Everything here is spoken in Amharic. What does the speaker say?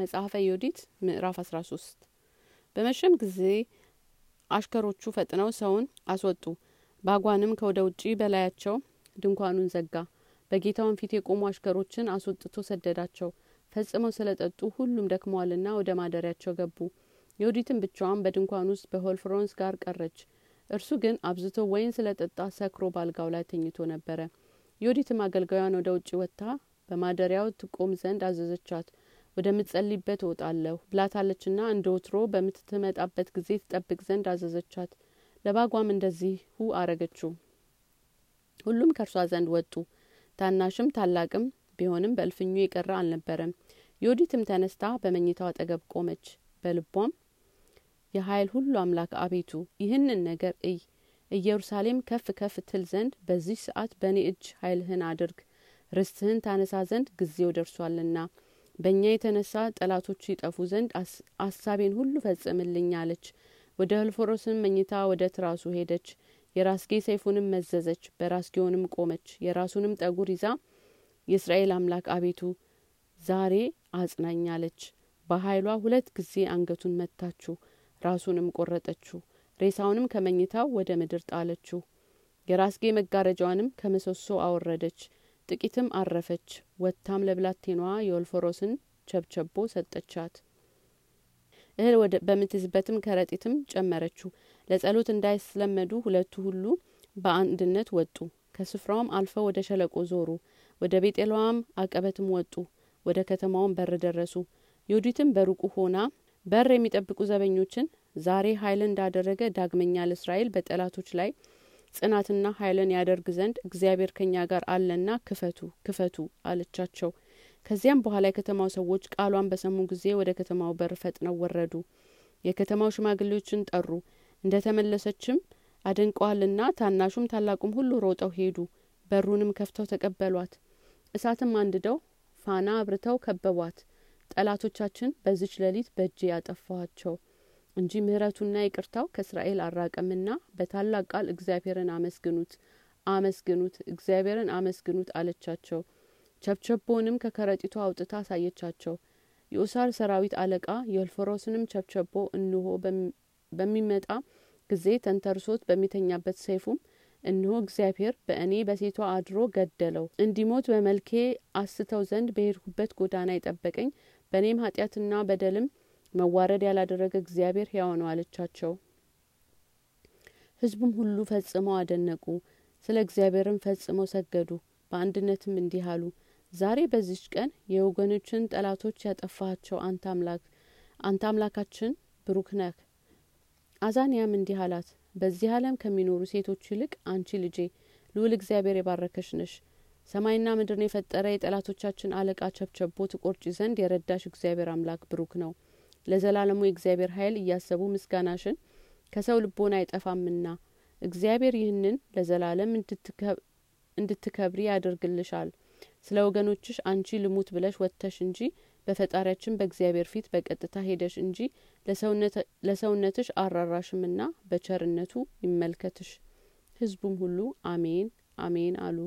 መጽሐፈ ዮዲት ምዕራፍ አስራ ሶስት። በመሸም ጊዜ አሽከሮቹ ፈጥነው ሰውን አስወጡ። ባጓንም ከወደ ውጪ በላያቸው ድንኳኑን ዘጋ። በጌታውን ፊት የቆሙ አሽከሮችን አስወጥቶ ሰደዳቸው። ፈጽመው ስለ ጠጡ ሁሉም ደክመዋልና ወደ ማደሪያቸው ገቡ። ዮዲትም ብቻዋን በድንኳን ውስጥ በሆልፍሮንስ ጋር ቀረች። እርሱ ግን አብዝቶ ወይን ስለ ጠጣ ሰክሮ ባልጋው ላይ ተኝቶ ነበረ። ዮዲትም አገልጋዩን ወደ ውጭ ወጥታ በማደሪያው ትቆም ዘንድ አዘዘቻት ወደምትጸልይበት እወጣለሁ ብላታለችና እንደ ወትሮ በምትመጣበት ጊዜ ትጠብቅ ዘንድ አዘዘቻት። ለባጓም እንደዚሁ አረገችው። ሁሉም ከእርሷ ዘንድ ወጡ። ታናሽም ታላቅም ቢሆንም በእልፍኙ የቀረ አልነበረም። ዮዲትም ተነስታ በመኝታው አጠገብ ቆመች። በልቧም የሀይል ሁሉ አምላክ አቤቱ ይህንን ነገር እይ። ኢየሩሳሌም ከፍ ከፍ ትል ዘንድ በዚህ ሰዓት በእኔ እጅ ኃይልህን አድርግ። ርስትህን ታነሳ ዘንድ ጊዜው ደርሷልና በእኛ የተነሳ ጠላቶች ይጠፉ ዘንድ አሳቤን ሁሉ ፈጽምልኝ አለች። ወደ ህልፎሮስም መኝታ ወደ ትራሱ ሄደች። የራስጌ ሰይፉንም መዘዘች በራስጌውንም ቆመች። የራሱንም ጠጉር ይዛ የእስራኤል አምላክ አቤቱ ዛሬ አጽናኝ አለች። በኃይሏ ሁለት ጊዜ አንገቱን መታችው ራሱንም ቆረጠችው። ሬሳውንም ከመኝታው ወደ ምድር ጣለችው። የራስጌ መጋረጃዋንም ከምሰሶ አወረደች ጥቂትም አረፈች። ወጥታም ለብላቴናዋ የወልፎሮስን ቸብቸቦ ሰጠቻት። እህል በምትዝበትም ከረጢትም ጨመረችው። ለጸሎት እንዳይስለመዱ ሁለቱ ሁሉ በአንድነት ወጡ። ከስፍራውም አልፈው ወደ ሸለቆ ዞሩ። ወደ ቤጤሏም አቀበትም ወጡ። ወደ ከተማውም በር ደረሱ። ዮዲትም በሩቁ ሆና በር የሚጠብቁ ዘበኞችን ዛሬ ኃይልን እንዳደረገ ዳግመኛ ለእስራኤል በጠላቶች ላይ ጽናትና ኃይልን ያደርግ ዘንድ እግዚአብሔር ከኛ ጋር አለና ክፈቱ ክፈቱ አለቻቸው። ከዚያም በኋላ የከተማው ሰዎች ቃሏን በሰሙ ጊዜ ወደ ከተማው በር ፈጥነው ወረዱ። የከተማው ሽማግሌዎችን ጠሩ። እንደ ተመለሰችም አድንቀዋልና ታናሹም ታላቁም ሁሉ ሮጠው ሄዱ። በሩንም ከፍተው ተቀበሏት። እሳትም አንድደው ፋና አብርተው ከበቧት። ጠላቶቻችን በዚች ሌሊት በእጅ ያጠፋኋቸው እንጂ ምህረቱና ይቅርታው ከእስራኤል አራቀምና በታላቅ ቃል እግዚአብሔርን አመስግኑት አመስግኑት እግዚአብሔርን አመስግኑት አለቻቸው። ቸብቸቦንም ከከረጢቱ አውጥታ አሳየቻቸው። የኡሳር ሰራዊት አለቃ የወልፎሮስንም ቸብቸቦ እንሆ በሚመጣ ጊዜ ተንተርሶት በሚተኛበት ሰይፉም እነሆ እግዚአብሔር በእኔ በሴቷ አድሮ ገደለው። እንዲሞት በመልኬ አስተው ዘንድ በሄድኩበት ጎዳና የጠበቀኝ በእኔም ኃጢአትና በደልም መዋረድ ያላደረገ እግዚአብሔር ሕያው ነው አለቻቸው። ህዝቡም ሁሉ ፈጽመው አደነቁ ስለ እግዚአብሔርም ፈጽመው ሰገዱ በአንድነትም እንዲህ አሉ ዛሬ በዚች ቀን የወገኖችን ጠላቶች ያጠፋቸው አንተ አምላካችን ብሩክ ነህ። አዛንያም እንዲህ አላት በዚህ ዓለም ከሚኖሩ ሴቶች ይልቅ አንቺ ልጄ ልውል እግዚአብሔር የባረከሽ ነሽ። ሰማይና ምድርን የፈጠረ የጠላቶቻችን አለቃ ቸብቸቦ ትቆርጪ ዘንድ የረዳሽ እግዚአብሔር አምላክ ብሩክ ነው ለዘላለሙ የእግዚአብሔር ኃይል እያሰቡ ምስጋናሽን ከሰው ልቦና አይጠፋምና እግዚአብሔር ይህንን ለዘላለም እንድትከብሪ ያደርግልሻል። ስለ ወገኖችሽ አንቺ ልሙት ብለሽ ወጥተሽ እንጂ በፈጣሪያችን በእግዚአብሔር ፊት በቀጥታ ሄደሽ እንጂ ለሰውነትሽ አራራሽምና በቸርነቱ ይመልከትሽ። ህዝቡም ሁሉ አሜን አሜን አሉ